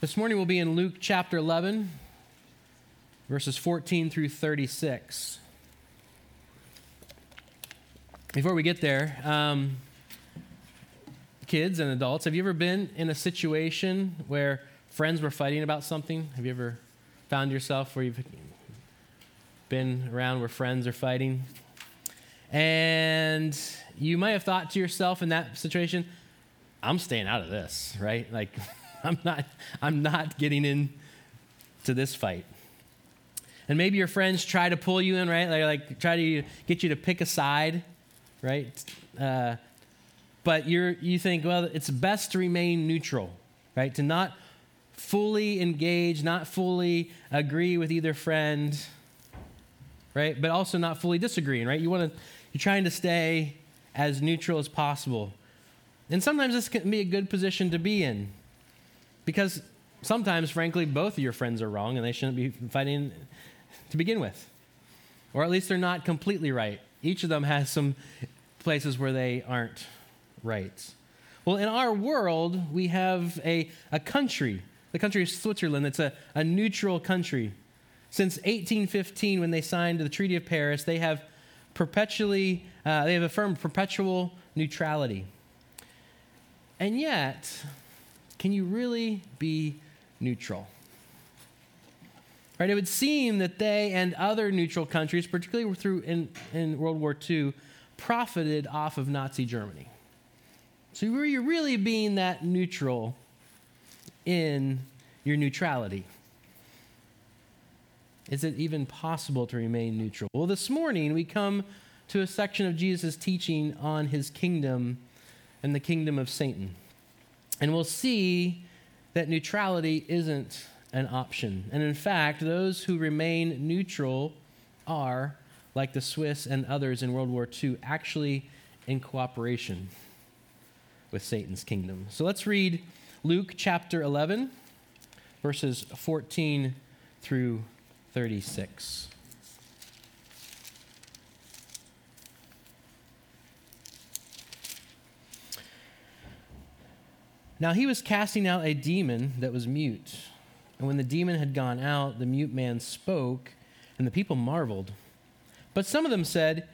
This morning we'll be in Luke chapter 11, verses 14 through 36. Before we get there, um, kids and adults, have you ever been in a situation where friends were fighting about something? Have you ever found yourself where you've been around where friends are fighting? And you might have thought to yourself in that situation, I'm staying out of this, right? Like, I'm not, I'm not getting into this fight. And maybe your friends try to pull you in, right? They like try to get you to pick a side, right? Uh, but you're, you think, well, it's best to remain neutral, right? To not fully engage, not fully agree with either friend, right? But also not fully disagreeing, right? You want to, you're trying to stay as neutral as possible. And sometimes this can be a good position to be in because sometimes, frankly, both of your friends are wrong and they shouldn't be fighting to begin with. Or at least they're not completely right. Each of them has some places where they aren't right. Well, in our world, we have a, a country, the country of Switzerland, that's a, a neutral country. Since 1815, when they signed the Treaty of Paris, they have perpetually, uh, they have affirmed perpetual neutrality. And yet, can you really be neutral? Right, it would seem that they and other neutral countries, particularly through in, in World War II, profited off of Nazi Germany. So were you really being that neutral in your neutrality? Is it even possible to remain neutral? Well, this morning we come to a section of Jesus' teaching on his kingdom and the kingdom of Satan. And we'll see that neutrality isn't an option. And in fact, those who remain neutral are, like the Swiss and others in World War II, actually in cooperation with Satan's kingdom. So let's read Luke chapter 11, verses 14 through 36. Now he was casting out a demon that was mute. And when the demon had gone out, the mute man spoke, and the people marveled. But some of them said,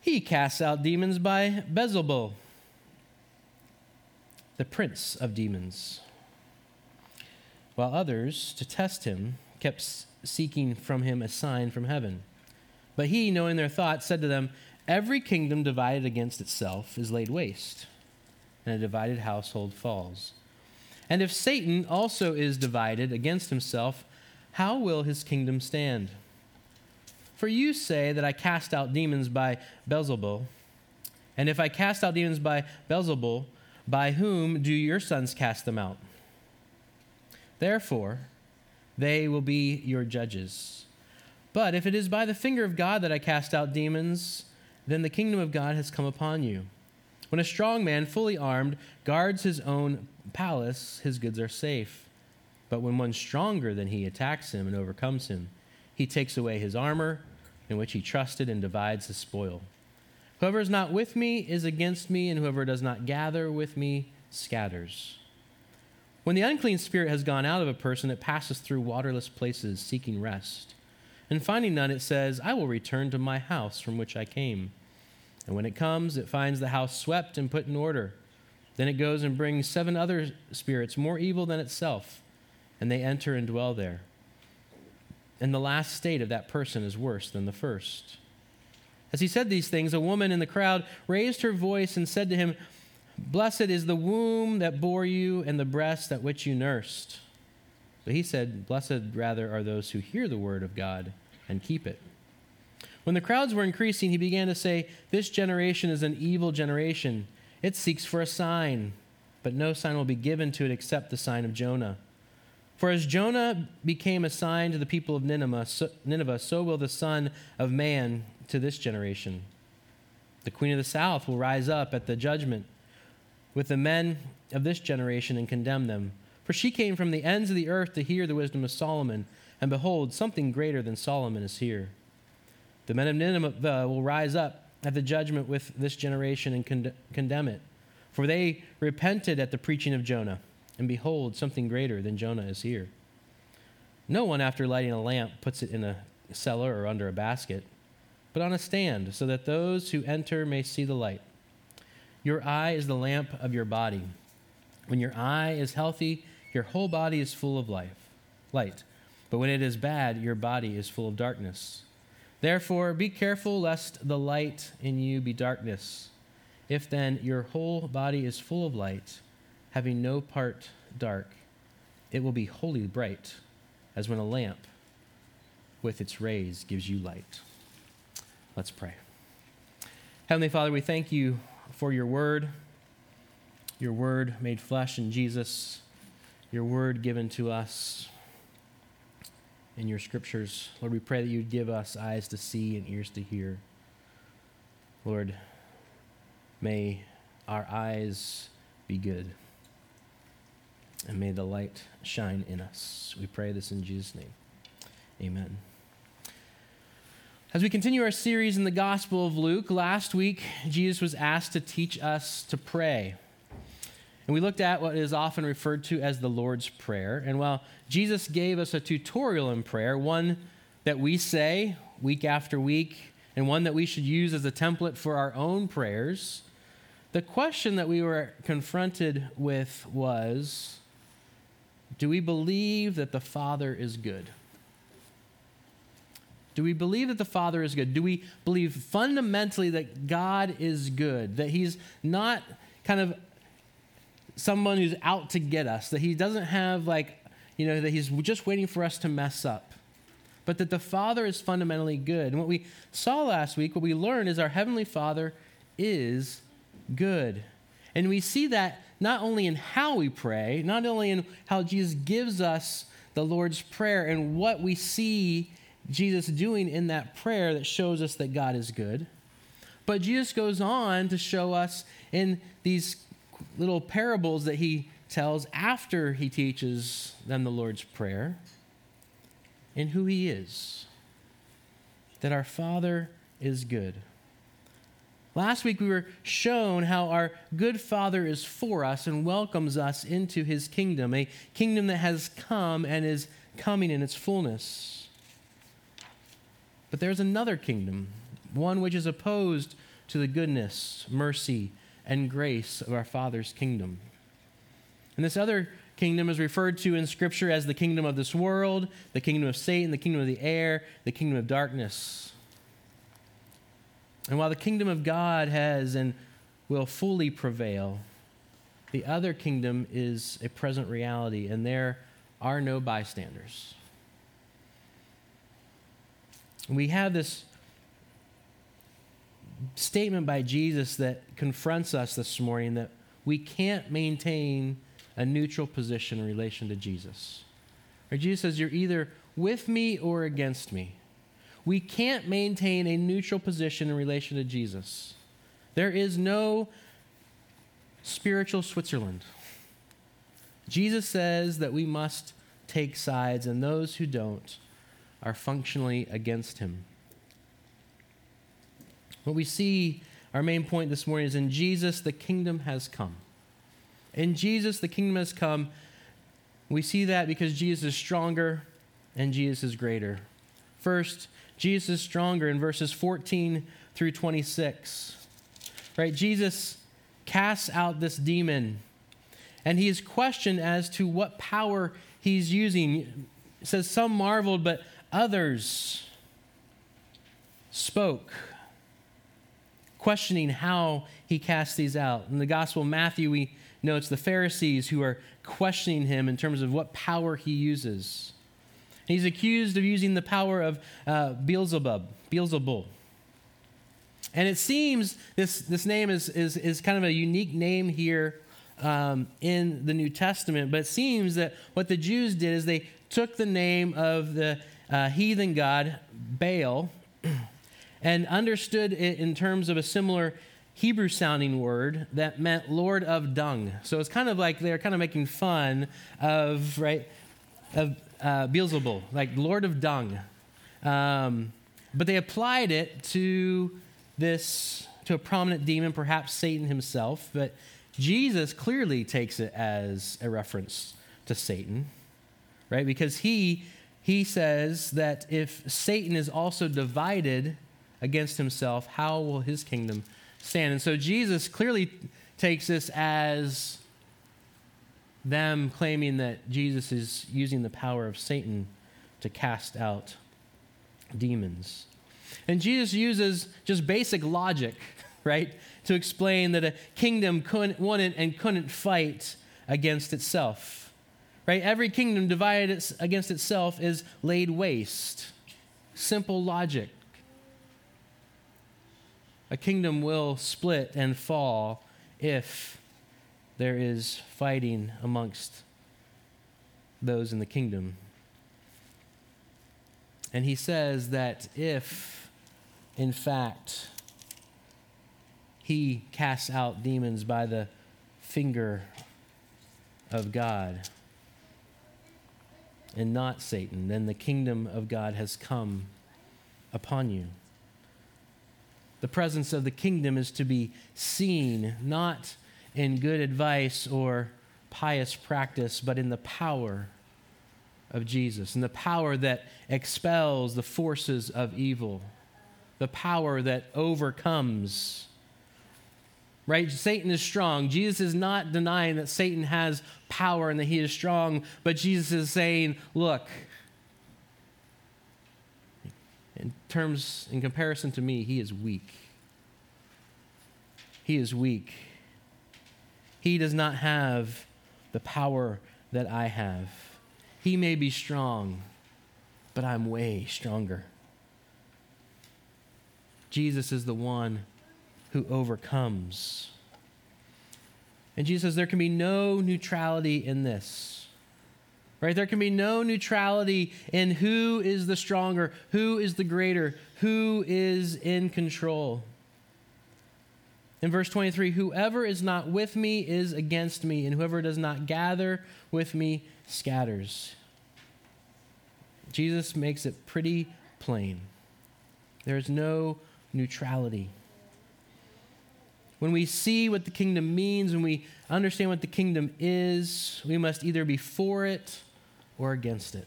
He casts out demons by Beelzebul, the prince of demons. While others, to test him, kept seeking from him a sign from heaven. But he, knowing their thoughts, said to them, Every kingdom divided against itself is laid waste and a divided household falls. And if Satan also is divided against himself, how will his kingdom stand? For you say that I cast out demons by Beelzebul. And if I cast out demons by Beelzebul, by whom do your sons cast them out? Therefore, they will be your judges. But if it is by the finger of God that I cast out demons, then the kingdom of God has come upon you. When a strong man, fully armed, guards his own palace, his goods are safe. But when one stronger than he attacks him and overcomes him, he takes away his armor in which he trusted and divides the spoil. Whoever is not with me is against me, and whoever does not gather with me scatters. When the unclean spirit has gone out of a person, it passes through waterless places seeking rest. And finding none, it says, I will return to my house from which I came. And when it comes, it finds the house swept and put in order. Then it goes and brings seven other spirits more evil than itself, and they enter and dwell there. And the last state of that person is worse than the first. As he said these things, a woman in the crowd raised her voice and said to him, Blessed is the womb that bore you and the breast at which you nursed. But he said, Blessed rather are those who hear the word of God and keep it. When the crowds were increasing, he began to say, This generation is an evil generation. It seeks for a sign, but no sign will be given to it except the sign of Jonah. For as Jonah became a sign to the people of Nineveh, so, Nineveh, so will the Son of Man to this generation. The queen of the south will rise up at the judgment with the men of this generation and condemn them. For she came from the ends of the earth to hear the wisdom of Solomon, and behold, something greater than Solomon is here. The men of Nineveh uh, will rise up at the judgment with this generation and con- condemn it. For they repented at the preaching of Jonah. and behold, something greater than Jonah is here. No one, after lighting a lamp, puts it in a cellar or under a basket, but on a stand, so that those who enter may see the light. Your eye is the lamp of your body. When your eye is healthy, your whole body is full of life, light. But when it is bad, your body is full of darkness. Therefore, be careful lest the light in you be darkness. If then your whole body is full of light, having no part dark, it will be wholly bright, as when a lamp with its rays gives you light. Let's pray. Heavenly Father, we thank you for your word, your word made flesh in Jesus, your word given to us in your scriptures. Lord, we pray that you'd give us eyes to see and ears to hear. Lord, may our eyes be good and may the light shine in us. We pray this in Jesus' name. Amen. As we continue our series in the Gospel of Luke, last week Jesus was asked to teach us to pray. And we looked at what is often referred to as the Lord's Prayer. And while Jesus gave us a tutorial in prayer, one that we say week after week, and one that we should use as a template for our own prayers, the question that we were confronted with was Do we believe that the Father is good? Do we believe that the Father is good? Do we believe fundamentally that God is good? That He's not kind of someone who's out to get us, that He doesn't have like, you know, that He's just waiting for us to mess up, but that the Father is fundamentally good. And what we saw last week, what we learned is our Heavenly Father is good. And we see that not only in how we pray, not only in how Jesus gives us the Lord's Prayer and what we see Jesus doing in that prayer that shows us that God is good. But Jesus goes on to show us in these little parables that he tells after he teaches them the Lord's Prayer and who he is. That our Father is good. Last week we were shown how our good Father is for us and welcomes us into his kingdom, a kingdom that has come and is coming in its fullness. But there's another kingdom, one which is opposed to the goodness, mercy, and grace of our Father's kingdom. And this other kingdom is referred to in Scripture as the kingdom of this world, the kingdom of Satan, the kingdom of the air, the kingdom of darkness. And while the kingdom of God has and will fully prevail, the other kingdom is a present reality, and there are no bystanders we have this statement by Jesus that confronts us this morning that we can't maintain a neutral position in relation to Jesus. Or Jesus says, You're either with me or against me. We can't maintain a neutral position in relation to Jesus. There is no spiritual Switzerland. Jesus says that we must take sides, and those who don't are functionally against him. What we see, our main point this morning is in Jesus, the kingdom has come. In Jesus, the kingdom has come. We see that because Jesus is stronger and Jesus is greater. First, Jesus is stronger in verses 14 through 26. Right? Jesus casts out this demon and he is questioned as to what power he's using. It says some marveled, but Others spoke, questioning how he casts these out. In the Gospel of Matthew, we know it's the Pharisees who are questioning him in terms of what power he uses. He's accused of using the power of uh, Beelzebub, Beelzebul. And it seems this, this name is, is, is kind of a unique name here um, in the New Testament, but it seems that what the Jews did is they took the name of the uh, heathen god Baal and understood it in terms of a similar Hebrew sounding word that meant Lord of dung. So it's kind of like they're kind of making fun of, right, of uh, Beelzebul, like Lord of dung. Um, but they applied it to this, to a prominent demon, perhaps Satan himself. But Jesus clearly takes it as a reference to Satan, right? Because he he says that if Satan is also divided against himself, how will his kingdom stand? And so Jesus clearly takes this as them claiming that Jesus is using the power of Satan to cast out demons. And Jesus uses just basic logic, right, to explain that a kingdom couldn't, wouldn't and couldn't fight against itself. Right? Every kingdom divided against itself is laid waste. Simple logic. A kingdom will split and fall if there is fighting amongst those in the kingdom. And he says that if, in fact, he casts out demons by the finger of God and not Satan, then the kingdom of God has come upon you. The presence of the kingdom is to be seen not in good advice or pious practice, but in the power of Jesus and the power that expels the forces of evil, the power that overcomes. Right? Satan is strong. Jesus is not denying that Satan has power and that he is strong, but Jesus is saying, look, in terms, in comparison to me, he is weak. He is weak. He does not have the power that I have. He may be strong, but I'm way stronger. Jesus is the one who overcomes. And Jesus says there can be no neutrality in this. Right? There can be no neutrality in who is the stronger, who is the greater, who is in control. In verse 23, whoever is not with me is against me, and whoever does not gather with me scatters. Jesus makes it pretty plain. There is no neutrality. When we see what the kingdom means, when we understand what the kingdom is, we must either be for it or against it.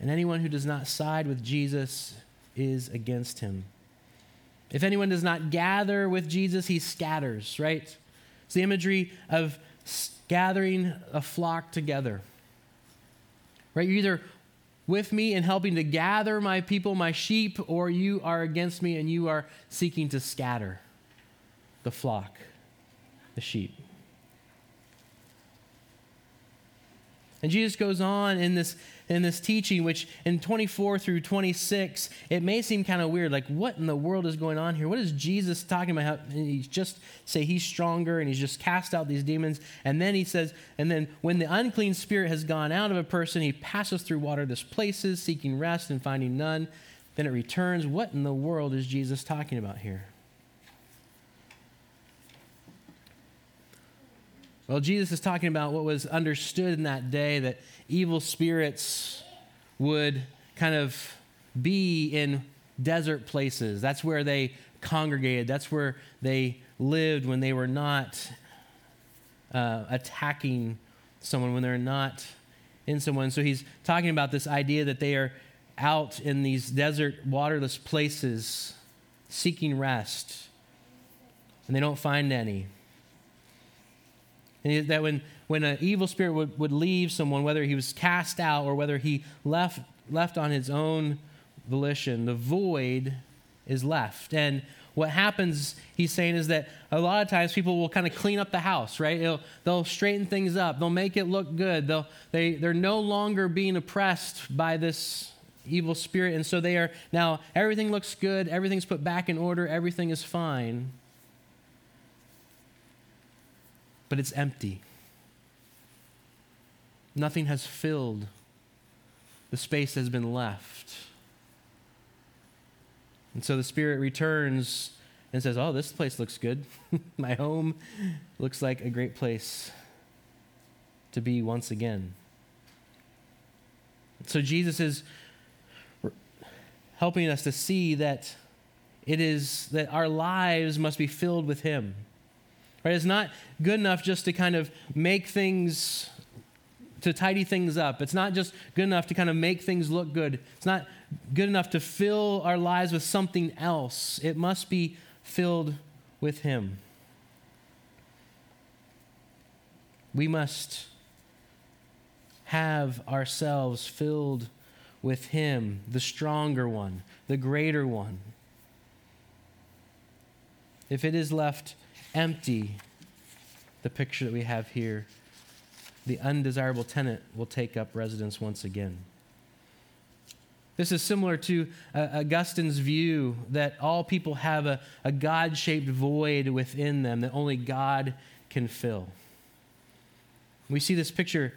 And anyone who does not side with Jesus is against him. If anyone does not gather with Jesus, he scatters, right? It's the imagery of gathering a flock together. Right? You're either with me and helping to gather my people, my sheep, or you are against me and you are seeking to scatter the flock, the sheep. And Jesus goes on in this in this teaching, which in 24 through 26, it may seem kind of weird. Like, what in the world is going on here? What is Jesus talking about? How, he just say he's stronger and he's just cast out these demons. And then he says, and then when the unclean spirit has gone out of a person, he passes through waterless places, seeking rest and finding none. Then it returns. What in the world is Jesus talking about here? Well, Jesus is talking about what was understood in that day that evil spirits would kind of be in desert places. That's where they congregated, that's where they lived when they were not uh, attacking someone, when they're not in someone. So he's talking about this idea that they are out in these desert, waterless places seeking rest, and they don't find any. And that when, when an evil spirit would, would leave someone, whether he was cast out or whether he left, left on his own volition, the void is left. And what happens, he's saying, is that a lot of times people will kind of clean up the house, right? It'll, they'll straighten things up. They'll make it look good. They'll, they, they're no longer being oppressed by this evil spirit. And so they are now, everything looks good. Everything's put back in order. Everything is fine but it's empty. Nothing has filled, the space has been left. And so the Spirit returns and says, Oh, this place looks good. My home looks like a great place to be once again. So Jesus is helping us to see that it is that our lives must be filled with Him. Right? It's not good enough just to kind of make things to tidy things up. It's not just good enough to kind of make things look good. It's not good enough to fill our lives with something else. It must be filled with Him. We must have ourselves filled with Him, the stronger one, the greater one. If it is left empty, the picture that we have here, the undesirable tenant will take up residence once again. This is similar to uh, Augustine's view that all people have a, a God shaped void within them that only God can fill. We see this picture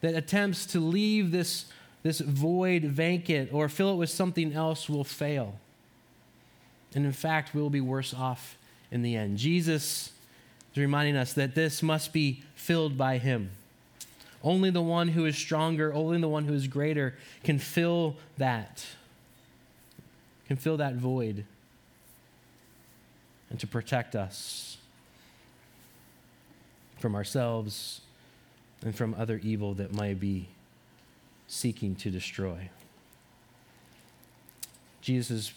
that attempts to leave this, this void vacant or fill it with something else will fail. And in fact, we'll be worse off in the end. Jesus is reminding us that this must be filled by Him. Only the one who is stronger, only the one who is greater can fill that, can fill that void, and to protect us from ourselves and from other evil that might be seeking to destroy. Jesus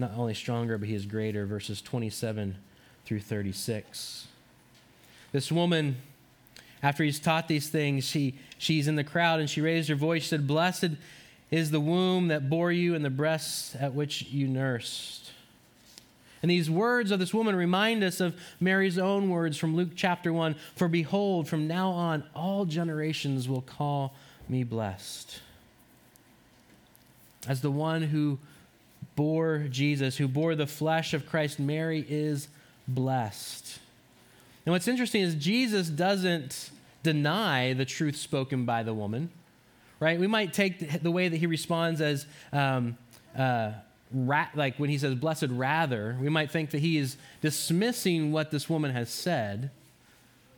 not only stronger, but he is greater. Verses 27 through 36. This woman after he's taught these things, she, she's in the crowd and she raised her voice. She said, Blessed is the womb that bore you and the breasts at which you nursed. And these words of this woman remind us of Mary's own words from Luke chapter 1 For behold, from now on, all generations will call me blessed. As the one who bore Jesus, who bore the flesh of Christ, Mary is blessed. And what's interesting is Jesus doesn't deny the truth spoken by the woman, right? We might take the way that he responds as, um, uh, ra- like when he says, blessed rather, we might think that he is dismissing what this woman has said.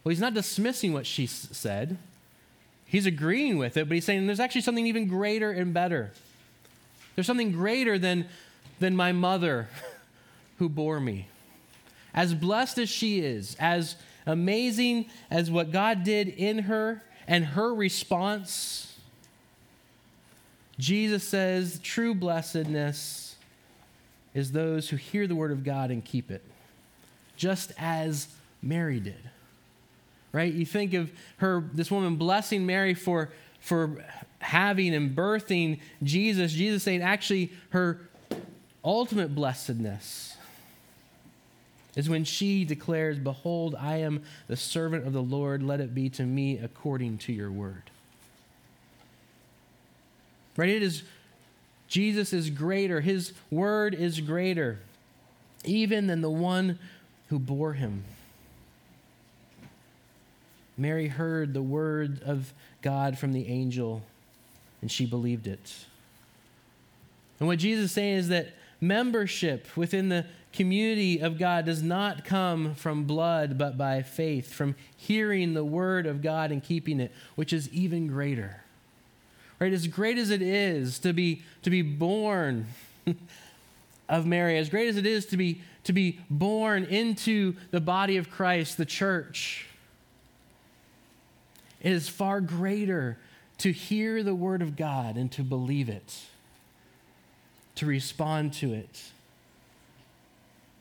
Well, he's not dismissing what she s- said, he's agreeing with it, but he's saying there's actually something even greater and better. There's something greater than, than my mother who bore me. As blessed as she is, as amazing as what God did in her and her response, Jesus says true blessedness is those who hear the word of God and keep it, just as Mary did. Right? You think of her, this woman blessing Mary for, for having and birthing Jesus, Jesus saying actually her ultimate blessedness is when she declares, Behold, I am the servant of the Lord, let it be to me according to your word. Right? It is Jesus is greater, his word is greater, even than the one who bore him. Mary heard the word of God from the angel, and she believed it. And what Jesus is saying is that membership within the community of God does not come from blood, but by faith, from hearing the word of God and keeping it, which is even greater. Right? As great as it is to be, to be born of Mary, as great as it is to be, to be born into the body of Christ, the church, it is far greater to hear the word of God and to believe it, to respond to it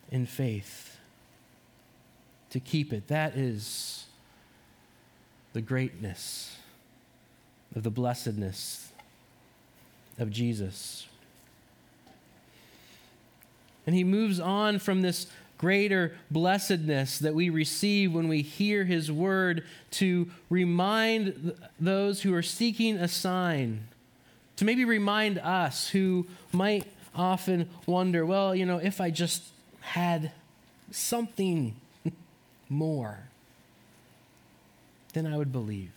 in faith, to keep it. That is the greatness of the blessedness of Jesus. And he moves on from this greater blessedness that we receive when we hear his word to remind those who are seeking a sign, to maybe remind us who might often wonder, well, you know, if I just had something more, then I would believe.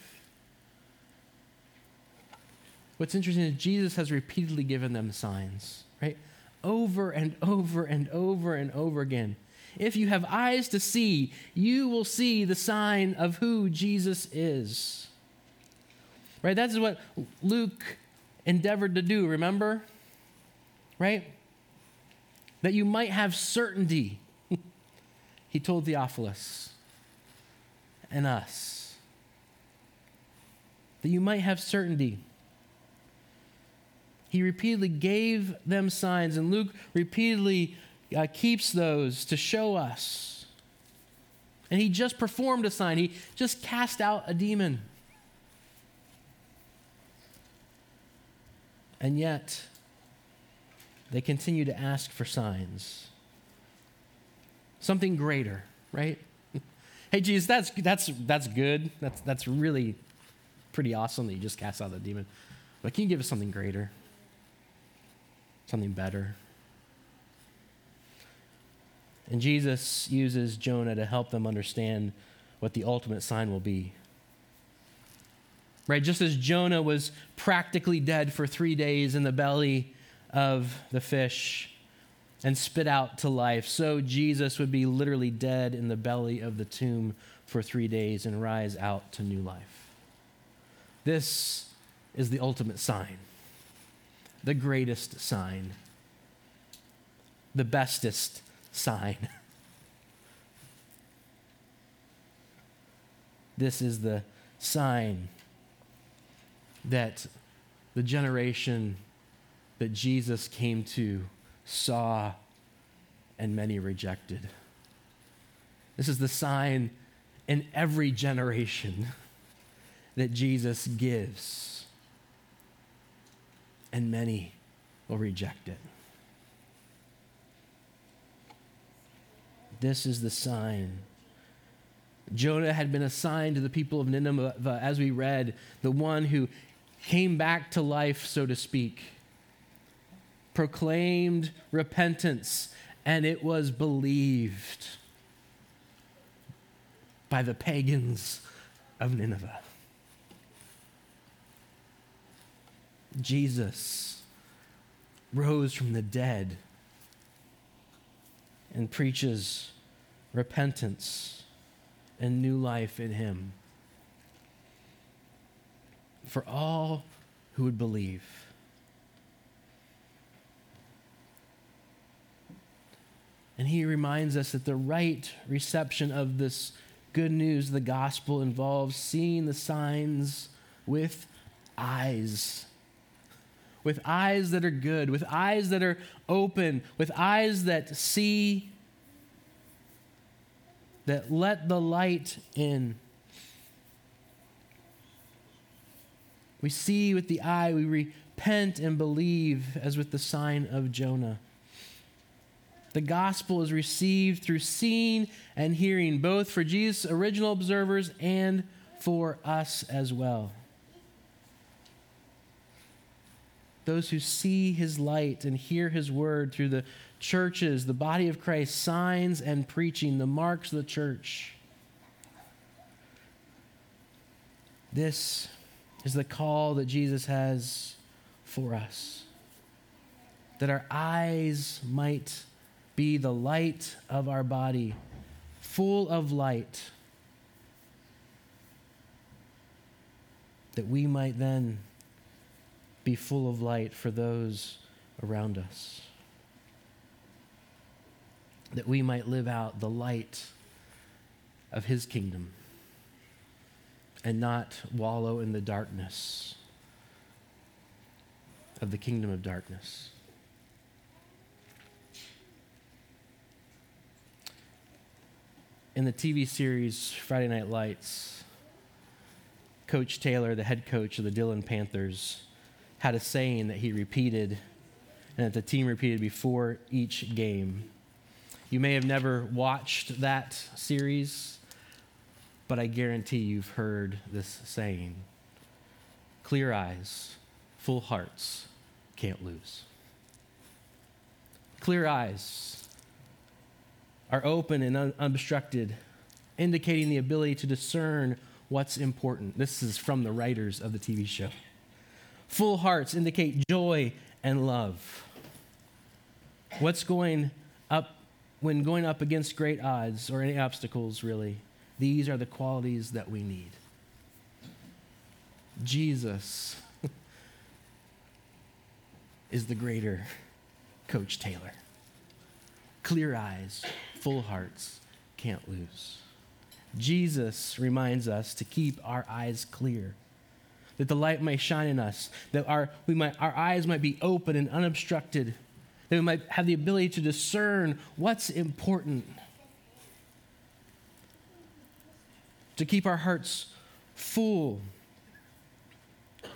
What's interesting is Jesus has repeatedly given them signs, right? Over and over and over and over again. If you have eyes to see, you will see the sign of who Jesus is. Right? That's what Luke endeavored to do, remember? Right? that you might have certainty. he told Theophilus and us that you might have certainty. He repeatedly gave them signs, and Luke repeatedly uh, keeps those to show us. And he just performed a sign, he just cast out a demon. And yet, they continue to ask for signs. Something greater, right? hey, Jesus, that's, that's, that's good. That's, that's really pretty awesome that you just cast out the demon. But can you give us something greater? Something better? And Jesus uses Jonah to help them understand what the ultimate sign will be. Right? Just as Jonah was practically dead for three days in the belly of the fish and spit out to life, so Jesus would be literally dead in the belly of the tomb for three days and rise out to new life. This is the ultimate sign, the greatest sign, the bestest sign. This is the sign that the generation that Jesus came to saw and many rejected. This is the sign in every generation that Jesus gives, and many will reject it. This is the sign. Jonah had been assigned to the people of Nineveh, as we read, the one who came back to life, so to speak, proclaimed repentance, and it was believed by the pagans of Nineveh. Jesus rose from the dead and preaches repentance and new life in him for all who would believe. And he reminds us that the right reception of this good news, the gospel, involves seeing the signs with eyes. With eyes that are good, with eyes that are open, with eyes that see, that let the light in. We see with the eye, we repent and believe, as with the sign of Jonah. The gospel is received through seeing and hearing, both for Jesus' original observers and for us as well. Those who see his light and hear his word through the churches, the body of Christ, signs and preaching, the marks of the church. This is the call that Jesus has for us. That our eyes might be the light of our body, full of light, that we might then be full of light for those around us. That we might live out the light of His kingdom and not wallow in the darkness of the kingdom of darkness. In the TV series Friday Night Lights, Coach Taylor, the head coach of the Dillon Panthers, had a saying that he repeated and that the team repeated before each game. You may have never watched that series but I guarantee you've heard this saying clear eyes, full hearts can't lose. Clear eyes are open and un- unobstructed, indicating the ability to discern what's important. This is from the writers of the TV show. Full hearts indicate joy and love. What's going up when going up against great odds or any obstacles, really? These are the qualities that we need. Jesus is the greater Coach Taylor. Clear eyes, full hearts can't lose. Jesus reminds us to keep our eyes clear, that the light may shine in us, that our, we might, our eyes might be open and unobstructed, that we might have the ability to discern what's important, to keep our hearts full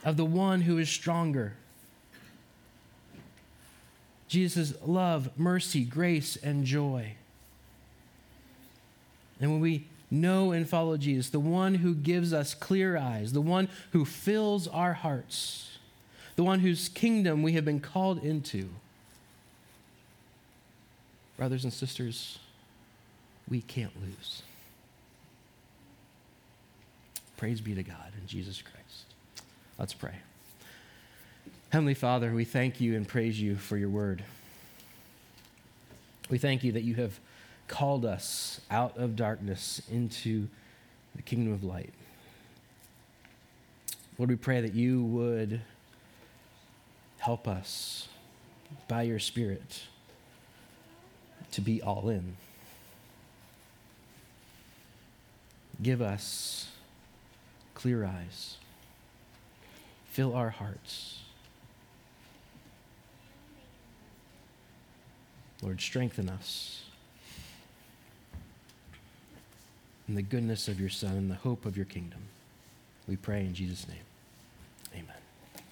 of the one who is stronger. Jesus' love, mercy, grace, and joy. And when we know and follow Jesus, the one who gives us clear eyes, the one who fills our hearts, the one whose kingdom we have been called into, brothers and sisters, we can't lose. Praise be to God and Jesus Christ. Let's pray. Heavenly Father, we thank you and praise you for your word. We thank you that you have called us out of darkness into the kingdom of light. Lord, we pray that you would help us by your Spirit to be all in. Give us clear eyes, fill our hearts. Lord, strengthen us in the goodness of your Son and the hope of your kingdom. We pray in Jesus' name.